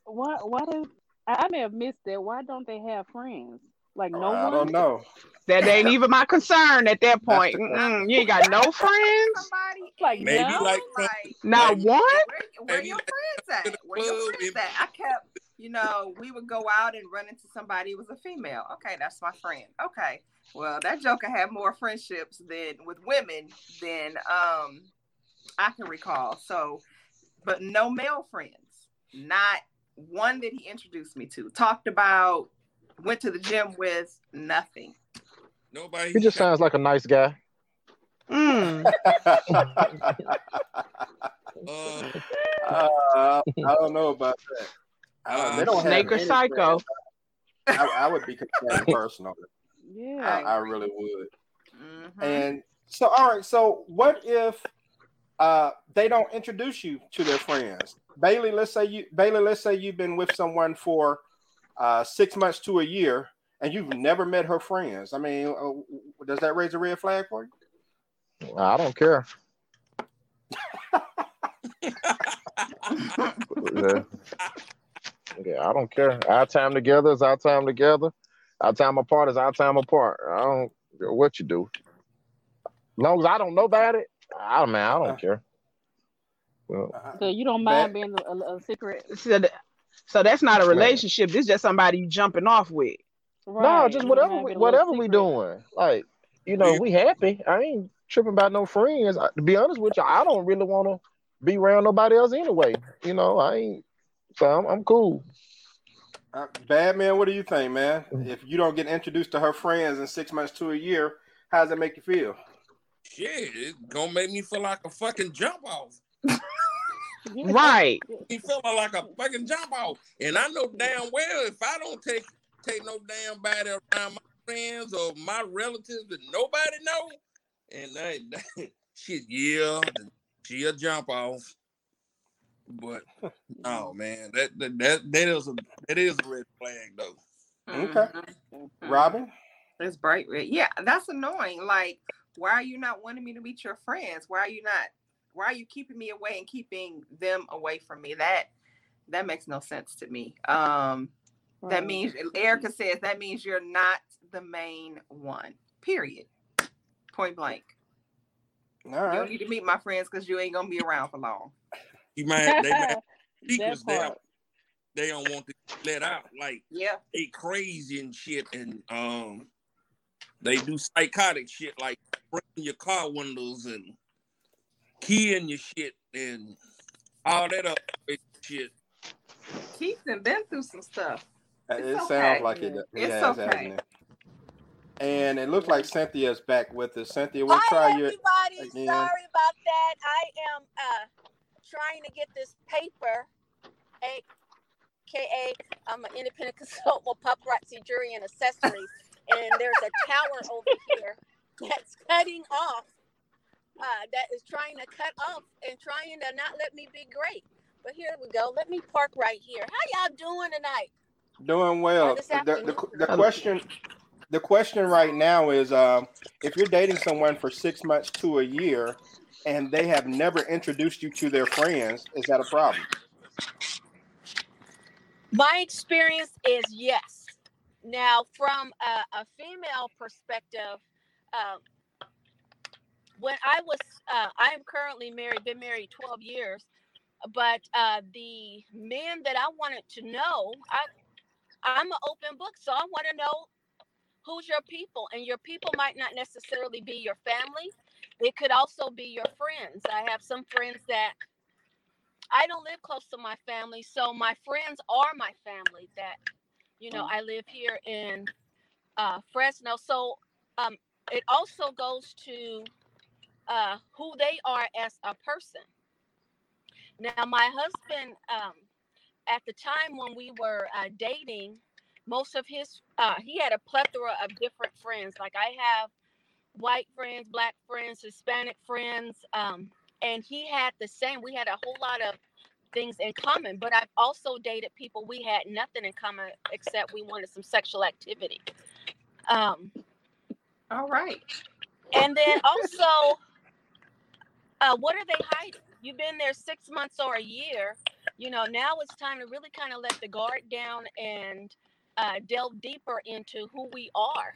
Why? Why do I, I may have missed that? Why don't they have friends? Like no I one. don't know. That ain't even my concern at that point. You ain't got no friends. Somebody Like Maybe no. like like Not Maybe- one. where, where your friends at? Where your friends at? I kept, you know, we would go out and run into somebody who was a female. Okay, that's my friend. Okay. Well, that joker had more friendships than with women than um I can recall. So, but no male friends. Not one that he introduced me to. Talked about, went to the gym with, nothing. Nobody. He just sounds like a nice guy. Mm. Uh, Uh, I don't know about that. Uh, they don't have Snake or psycho. I, I would be concerned personally. Yeah. I really would. Mhm. And so, all right. So, what if uh, they don't introduce you to their friends? Bailey, let's say you Bailey, let's say you've been with someone for uh, six months to a year, and you've never met her friends. I mean, uh, does that raise a red flag for you? I don't care. yeah. yeah, I don't care. Our time together is our time together. Our time apart is our time apart. I don't care what you do. As long as I don't know about it, I don't man, I don't care. Well, So you don't mind being a, a, a secret? So, that's not a relationship. This is just somebody you jumping off with. no, just whatever we, mind being a whatever we doing. Like, you know, we happy. I ain't tripping about no friends. I, to be honest with you, I don't really want to be around nobody else anyway. You know, I ain't. So I'm, I'm cool. Uh, bad man, what do you think, man? If you don't get introduced to her friends in six months to a year, how does that make you feel? shit, it's gonna make me feel like a fucking jump off. Right. He feeling like a fucking jump off. And I know damn well if I don't take take no damn body around my friends or my relatives that nobody know, and they, shit, yeah, she a jump off. But no, man, that that that, that is a that is a red flag though. Okay. Mhm. Robin? It's bright red. Yeah, that's annoying. Like, why are you not wanting me to meet your friends? Why are you not? Why are you keeping me away and keeping them away from me? That that makes no sense to me. Um, that means Erica says that means you're not the main one. Period. Point blank. All You don't need to meet my friends because you ain't gonna be around for long. You might they might secrets they don't, they don't want to let out. Like Yeah. they crazy and shit, and um, they do psychotic shit like breaking your car windows and keying your shit and all that other crazy shit. Keith done been through some stuff. It It's sounds like it. He It's has, okay. hasn't it? And it looks like Cynthia's back with us. Cynthia, we'll Hi, try you everybody. again. Sorry about that. I am uh, trying to get this paper, aka I'm an independent consultant with paparazzi jewelry and accessories, and there's a tower over here that's cutting off. Uh, that is trying to cut off and trying to not let me be great. But here we go. Let me park right here. How y'all doing tonight? Doing well. The, the, the question the question right now is um, if you're dating someone for six months to a year and they have never introduced you to their friends, is that a problem? My experience is yes. Now, from a, a female perspective, um, when I was, uh, I am currently married, been married 12 years, but uh, the men that I wanted to know, I, I'm an open book, so I want to know who's your people, and your people might not necessarily be your family. It could also be your friends. I have some friends that I don't live close to my family, so my friends are my family. That you know, I live here in uh, Fresno, so um, it also goes to uh, who they are as a person. Now, my husband, um, at the time when we were uh, dating, most of his uh, he had a plethora of different friends. Like I have white friends, black friends, Hispanic friends, um, and he had the same. We had a whole lot of things in common, but I've also dated people we had nothing in common except we wanted some sexual activity. Um, All right. and then also, uh, what are they hiding? You've been there six months or a year. You know, now it's time to really kind of let the guard down and uh, delve deeper into who we are.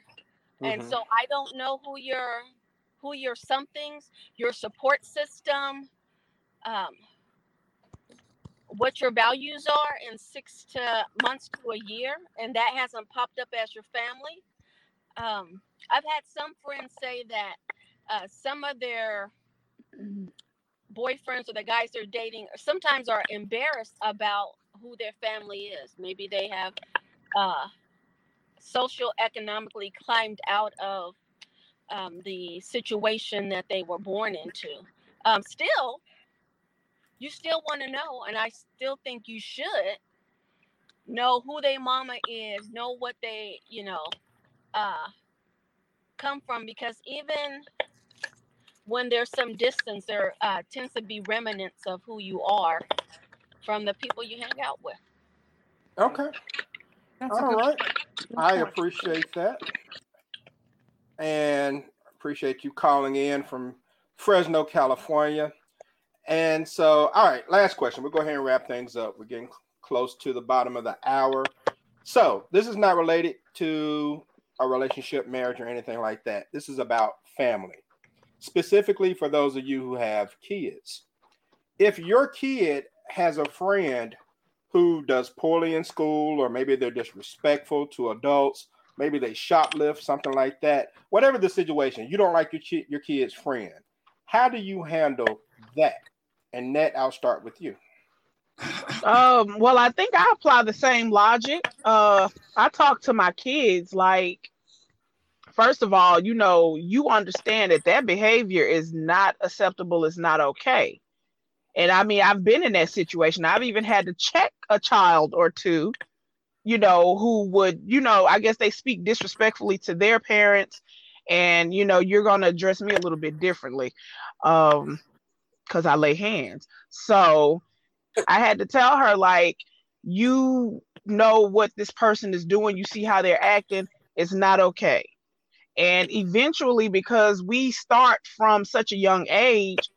And Mhm. so I don't know who your who your somethings, your support system, um, what your values are in six to months to a year, and that hasn't popped up as your family. Um, I've had some friends say that uh, some of their boyfriends or the guys they're dating sometimes are embarrassed about who their family is. Maybe they have uh, social economically climbed out of um, the situation that they were born into. Um, still, you still want to know, and I still think you should know who their mama is, know what they, you know, uh, come from, because even when there's some distance, there uh, tends to be remnants of who you are from the people you hang out with. Okay. That's a All good- right. good I appreciate that. And appreciate you calling in from Fresno, California. And so, all right, last question. We'll go ahead and wrap things up. We're getting close to the bottom of the hour. So, this is not related to a relationship, marriage, or anything like that. This is about family, specifically for those of you who have kids. If your kid has a friend who does poorly in school, or maybe they're disrespectful to adults, maybe they shoplift, something like that. Whatever the situation, you don't like your chi- your kid's friend. How do you handle that? And Ned, I'll start with you. Um, well, I think I apply the same logic. Uh, I talk to my kids like, first of all, you know, you understand that that behavior is not acceptable, it's not okay. And I mean, I've been in that situation. I've even had to check a child or two, you know, who would, you know, I guess they speak disrespectfully to their parents, and you know, you're gonna address me a little bit differently. Um, because I lay hands. So I had to tell her, like, you know what this person is doing, you see how they're acting, it's not okay. And eventually, because we start from such a young age,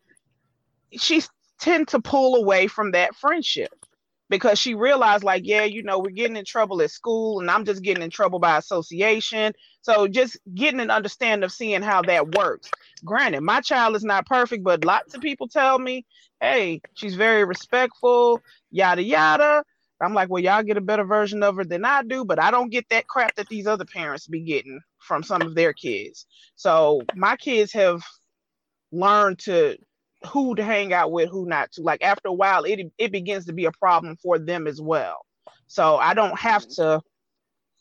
she tend to pull away from that friendship because she realized, like, yeah, you know, we're getting in trouble at school, and I'm just getting in trouble by association. So just getting an understanding of seeing how that works. Granted, my child is not perfect, but lots of people tell me, hey, she's very respectful, yada yada. I'm like, well, y'all get a better version of her than I do, but I don't get that crap that these other parents be getting from some of their kids. So my kids have learned to who to hang out with, who not to. Like after a while, it it begins to be a problem for them as well. So I don't have mm-hmm. to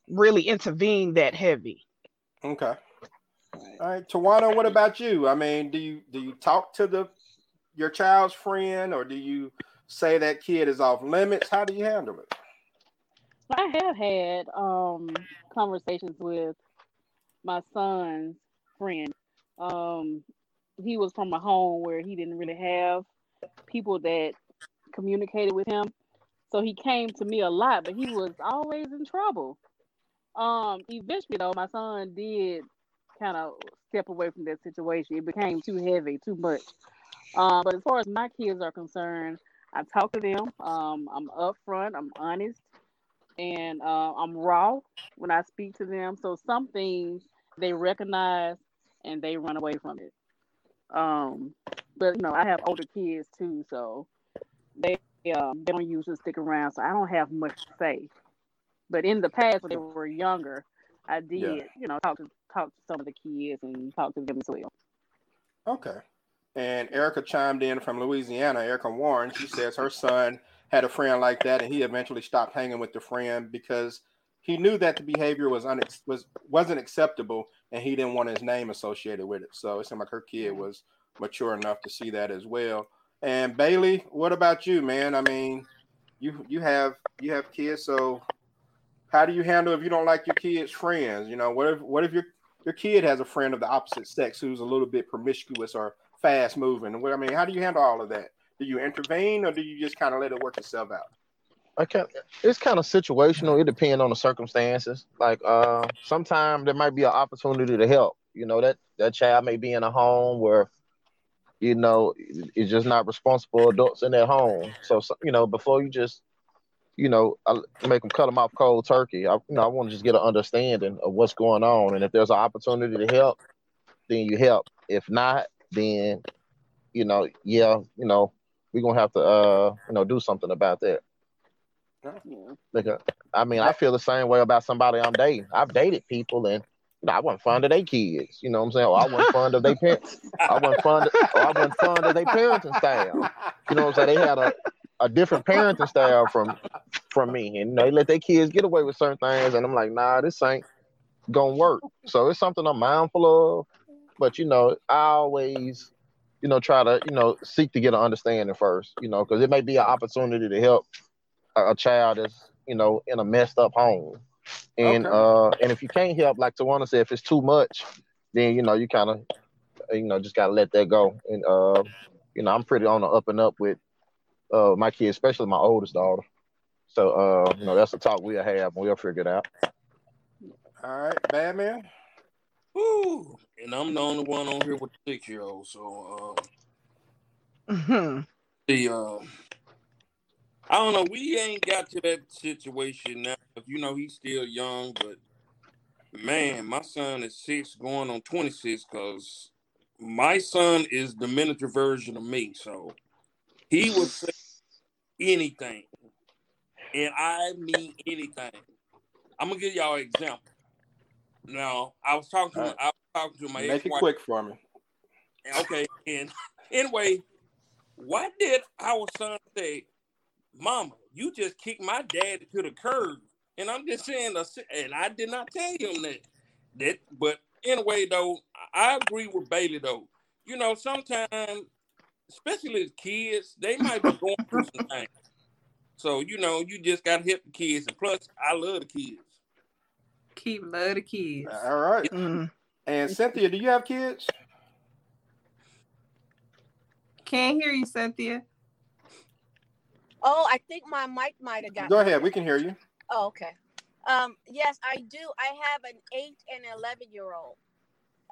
really intervene that heavy. Okay. All right, Tawana, what about you? I mean, do you do you talk to the your child's friend, or do you say that kid is off limits? How do you handle it? I have had um conversations with my son's friend. Um, he was from a home where he didn't really have people that communicated with him, so he came to me a lot, but he was always in trouble. Um, eventually though, my son did kind of step away from that situation. It became too heavy, too much. Um, but as far as my kids are concerned, I talk to them. Um, I'm upfront. I'm honest and uh, I'm raw when I speak to them. So some things they recognize and they run away from it. Um, but you know, I have older kids too, so they um, they don't usually stick around. So I don't have much to say. But in the past, when they were younger, I did Yeah. you know talk to talk to some of the kids and talk to them as well. Okay. And Erica chimed in from Louisiana, Erica Warren. She says her son had a friend like that, and he eventually stopped hanging with the friend because he knew that the behavior was unex- was wasn't acceptable, and he didn't want his name associated with it. So it seemed like her kid mm-hmm. was mature enough to see that as well. And Bailey, what about you, man? I mean, you you have you have kids, so how do you handle if you don't like your kids' friends? You know, what if what if your your kid has a friend of the opposite sex who's a little bit promiscuous or fast moving? I mean, how do you handle all of that? Do you intervene or do you just kind of let it work itself out? I can it's kind of situational. It depends on the circumstances. Like uh sometimes there might be an opportunity to help. You know, that that child may be in a home where you know it's just not responsible adults in that home. So, so you know, before you just you know, I make them cut them off cold turkey. I, you know, I want to just get an understanding of what's going on, and if there's an opportunity to help, then you help. If not, then you know, yeah, you know, we're gonna have to, uh, you know, do something about that. Like, uh, I mean, I feel the same way about somebody I'm dating. I've dated people, and I wasn't fond of their kids. You know what I'm saying? Or I wasn't fond of their parents. I wasn't fond. Of, or I wasn't fond of their parenting style. You know what I'm saying? They had a a different parenting style from from me, and they let their kids get away with certain things, and I'm like, nah, this ain't gonna work. So it's something I'm mindful of, but you know, I always, you know, try to, you know, seek to get an understanding first, you know, because it may be an opportunity to help a, a child that's, you know, in a messed up home, and Okay. uh, and if you can't help, like Tawana said, if it's too much, then you know, you kind of, you know, just gotta let that go, and uh, you know, I'm pretty on the up and up with uh my kids, especially my oldest daughter. So uh, you know, that's a talk we'll have and we'll figure it out. All right, bad man. Woo! And I'm the only one on here with the six year old. So uh, the uh, I don't know. We ain't got to that situation now. You know, he's still young, but man, my son is six, going on twenty six. Cause my son is the miniature version of me. So he would say anything, and I mean anything. I'm gonna give y'all an example. Now, I was talking to right. I was talking to my Make it quick for me. Okay, and anyway, why did our son say, "Mama, you just kicked my dad to the curb"? And I'm just saying, and I did not tell him that. That, but anyway, though, I agree with Bailey. Though, you know, sometimes, especially as kids, they might be going through some things. So you know, you just got to help the kids. And plus, I love the kids. Keep love the kids. All right. And Cynthia, do you have kids? Can't hear you, Cynthia. Oh, I think my mic might have got. Go ahead. We can hear you. Oh, okay. Um, yes, I do. I have an eight and eleven year old.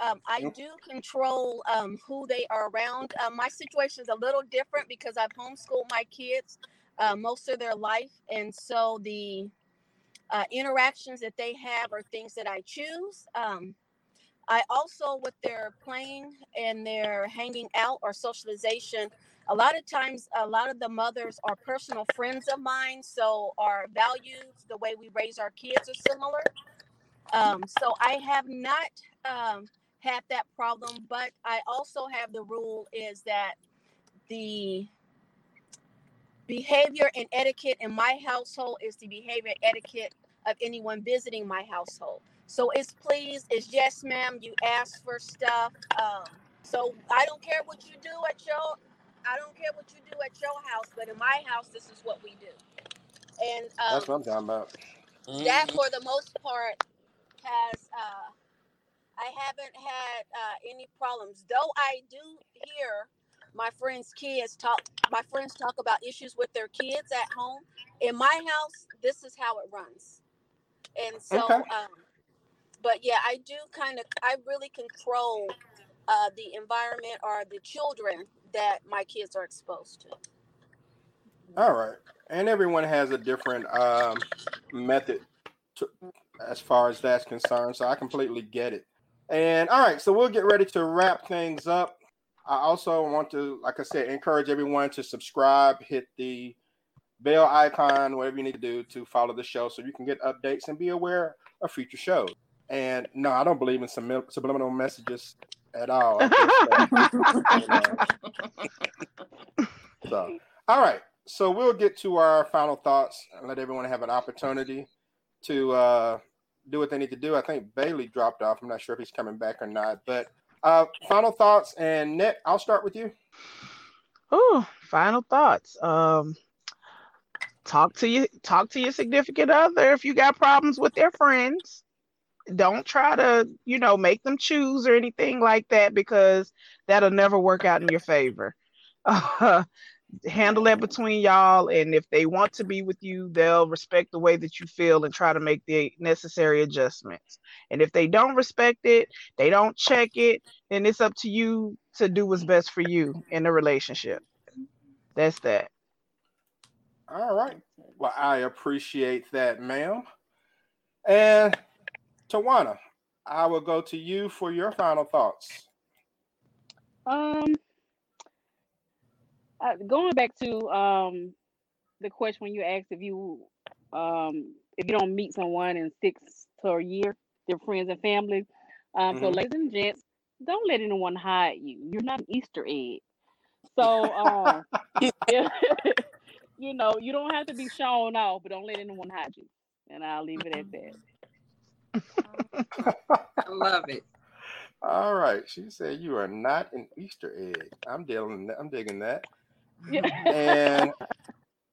Um, I Mm. do control um, who they are around. Um, my situation is a little different because I've homeschooled my kids uh, most of their life, and so the uh, interactions that they have are things that I choose. Um, I also, with their playing and their hanging out or socialization, a lot of times, a lot of the mothers are personal friends of mine. So our values, the way we raise our kids are similar. Um, so I have not um, had that problem, but I also have the rule is that the behavior and etiquette in my household is the behavior and etiquette of anyone visiting my household. So it's please, it's yes, ma'am. You ask for stuff. Um, so I don't care what you do at your, I don't care what you do at your house, but in my house, this is what we do. And um, That's what I'm talking about. that for the most part has uh i haven't had uh any problems though i do hear my friends kids talk my friends talk about issues with their kids at home in my house this is how it runs and so Okay. um but yeah i do kind of i really control uh the environment or the children that my kids are exposed to All right. And everyone has a different um, method to, as far as that's concerned. So I completely get it. And all right, so we'll get ready to wrap things up. I also want to, like I said, encourage everyone to subscribe, hit the bell icon, whatever you need to do to follow the show so you can get updates and be aware of future shows. And no, I don't believe in sub- subliminal messages at all. So, all right. So we'll get to our final thoughts and let everyone have an opportunity to uh, do what they need to do. I think Bailey dropped off. I'm not sure if he's coming back or not. But uh, final thoughts and Nick, I'll start with you. Oh, final thoughts. Um, talk to you talk to your significant other if you got problems with their friends don't try to you know make them choose or anything like that because that'll never work out in your favor uh, handle that between y'all and if they want to be with you they'll respect the way that you feel and try to make the necessary adjustments and if they don't respect it they don't check it then it's up to you to do what's best for you in the relationship that's that All right. Well, I appreciate that, ma'am. And Tawana, I will go to you for your final thoughts. Um, uh, going back to um the question when you asked if you um if you don't meet someone in six to a year, their friends and family. Um, so Mhm. ladies and gents, don't let anyone hide you. You're not an Easter egg. So um, you know you don't have to be shown off, but don't let anyone hide you. And I'll leave it at that. I love it. All right. She said you are not an Easter egg. I'm dealing I'm digging that. And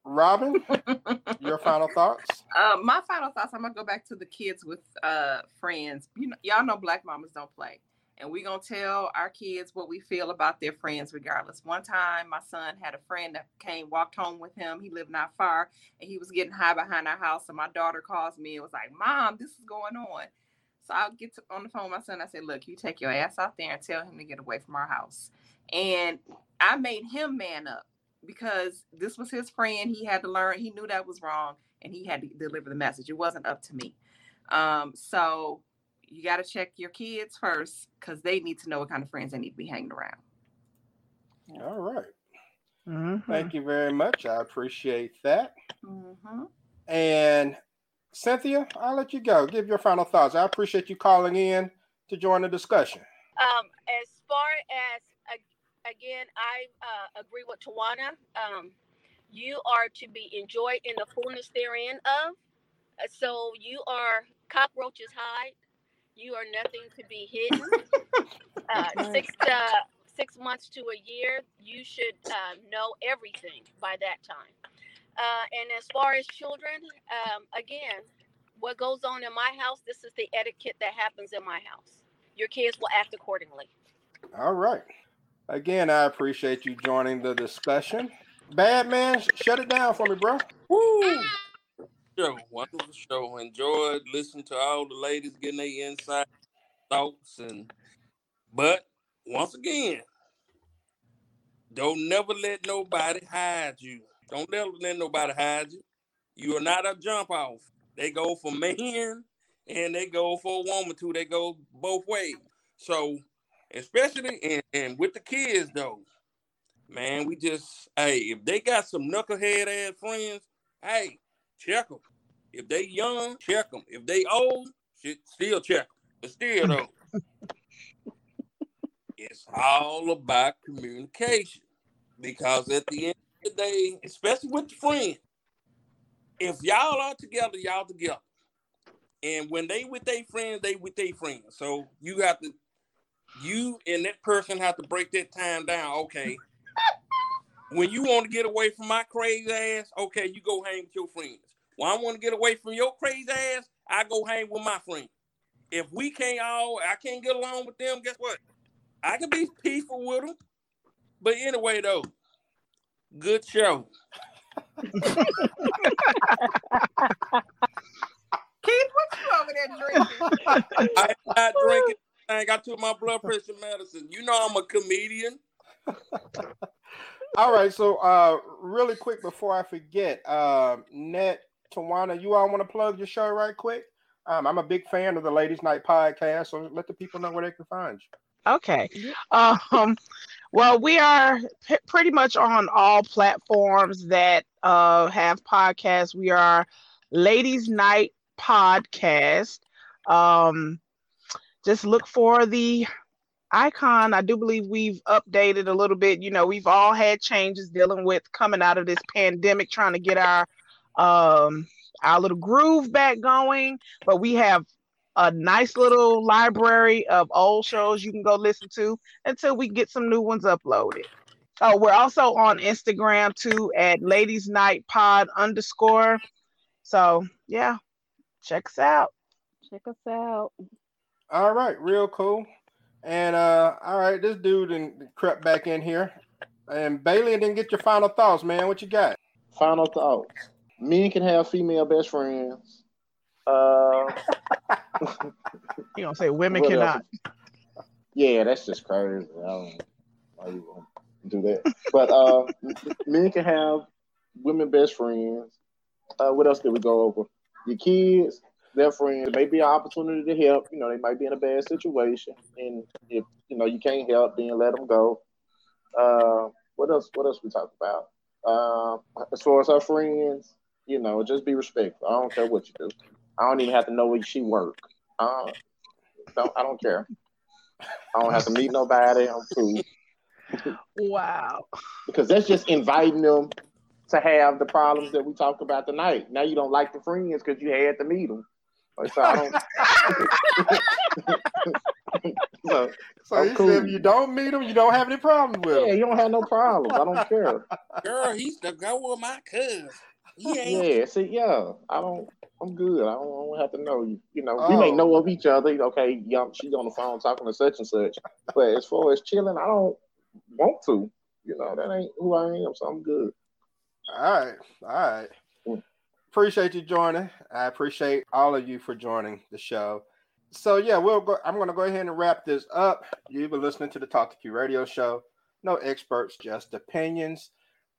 Robin, your final thoughts? Uh, my final thoughts. I'm gonna go back to the kids with uh, friends. You know, y'all know black mamas don't play, and we gonna tell our kids what we feel about their friends, regardless. One time, my son had a friend that came, walked home with him. He lived not far, and he was getting high behind our house. And my daughter calls me and was like, "Mom, this is going on." So I'll get to, on the phone with my son. I said, "Look, you take your ass out there and tell him to get away from our house." And I made him man up because this was his friend. He had to learn. He knew that was wrong, and he had to deliver the message. It wasn't up to me. Um, so you got to check your kids first because they need to know what kind of friends they need to be hanging around. All right. Mm-hmm. Thank you very much. I appreciate that. Mm-hmm. And Cynthia, I'll let you go. Give your final thoughts. I appreciate you calling in to join the discussion. Um, as far as ag- again, I uh, agree with Tawana. Um, you are to be enjoyed in the fullness therein of. Uh, So you are cockroaches hide. You are nothing to be hidden. uh, six uh, six months to a year, you should uh, know everything by that time. Uh, and as far as children, um, again, what goes on in my house, this is the etiquette that happens in my house. Your kids will act accordingly. All right. Again, I appreciate you joining the discussion. Bad man, shut it down for me, bro. Woo! Show, wonderful show. Enjoyed listening to all the ladies getting their inside thoughts and but once again, don't never let nobody hide you. Don't never let nobody hide you. You are not a jump off. They go for men and they go for a woman too. They go both ways. So, especially and, and with the kids though, man, we just hey, if they got some knucklehead ass friends, hey, check them. If they young, check them. If they old, shit, still check them. But still though, it's all about communication. Because at the end of the day, especially with the friend, if y'all are together, y'all together. And when they with their friends, they with their friends. So you have to, you and that person have to break that time down. Okay. When you want to get away from my crazy ass, okay, you go hang with your friends. When I want to get away from your crazy ass, I go hang with my friends. If we can't all, I can't get along with them, guess what? I can be peaceful with them. But anyway, though, good show. Keith, what you over there drinking? I am not drinking. I got took my blood pressure medicine. You know I'm a comedian. All right, so uh really quick before I forget, um Net Tawana, you all want to plug your show right quick? Um, I'm a big fan of the Ladies Night podcast, so let the people know where they can find you. Okay. Um, well, we are p- pretty much on all platforms that uh, have podcasts. We are Ladies Night Podcast. Um, just look for the icon. I do believe we've updated a little bit. You know, we've all had changes dealing with coming out of this pandemic, trying to get our um our little groove back going. But we have a nice little library of old shows you can go listen to until we get some new ones uploaded. Oh, we're also on Instagram too at Ladies Night Pod underscore. So yeah, check us out. Check us out. All right, real cool. And uh, all right, this dude and crept back in here. And Bailey didn't get your final thoughts, man. What you got? Final thoughts. Men can have female best friends. Uh, You gonna say women What cannot? yeah, that's just crazy. I don't why you want to do that. But uh, men can have women best friends. Uh, what else did we go over? Your kids, their friends. It may be an opportunity to help. You know, they might be in a bad situation, and if you know you can't help, then let them go. Uh, what else? What else we talk about? Uh, as far as our friends, you know, just be respectful. I don't care what you do. I don't even have to know where she work. Uh, don't, I don't care. I don't have to meet nobody. I'm cool Wow. because that's just inviting them to have the problems that we talked about tonight. Now you don't like the friends because you had to meet them. So I don't. so, So I'm you cool. said if you don't meet him, you don't have any problems with him. Yeah, you don't have no problems. I don't care. Girl, he's the girl with my cousin. He ain't. Yeah, see, yeah, I don't. I'm good. I don't, I don't have to know you. You know, we may Oh. know of each other. Okay, yeah, she's on the phone talking to such and such. But as far as chilling, I don't want to. You know, that ain't who I am. So I'm good. All right, all right. Appreciate you joining. I appreciate all of you for joining the show. So yeah, we'll go. I'm going to go ahead and wrap this up. You've been listening to the Talk to Q Radio Show. No experts, just opinions.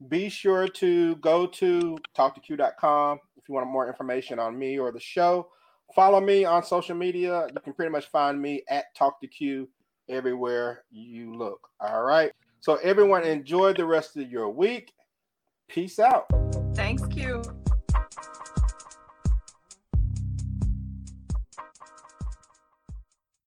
Be sure to go to talktoq.com if you want more information on me or the show. Follow me on social media. You can pretty much find me at Talk to Q everywhere you look. All right. So everyone, enjoy the rest of your week. Peace out. Thanks, Q.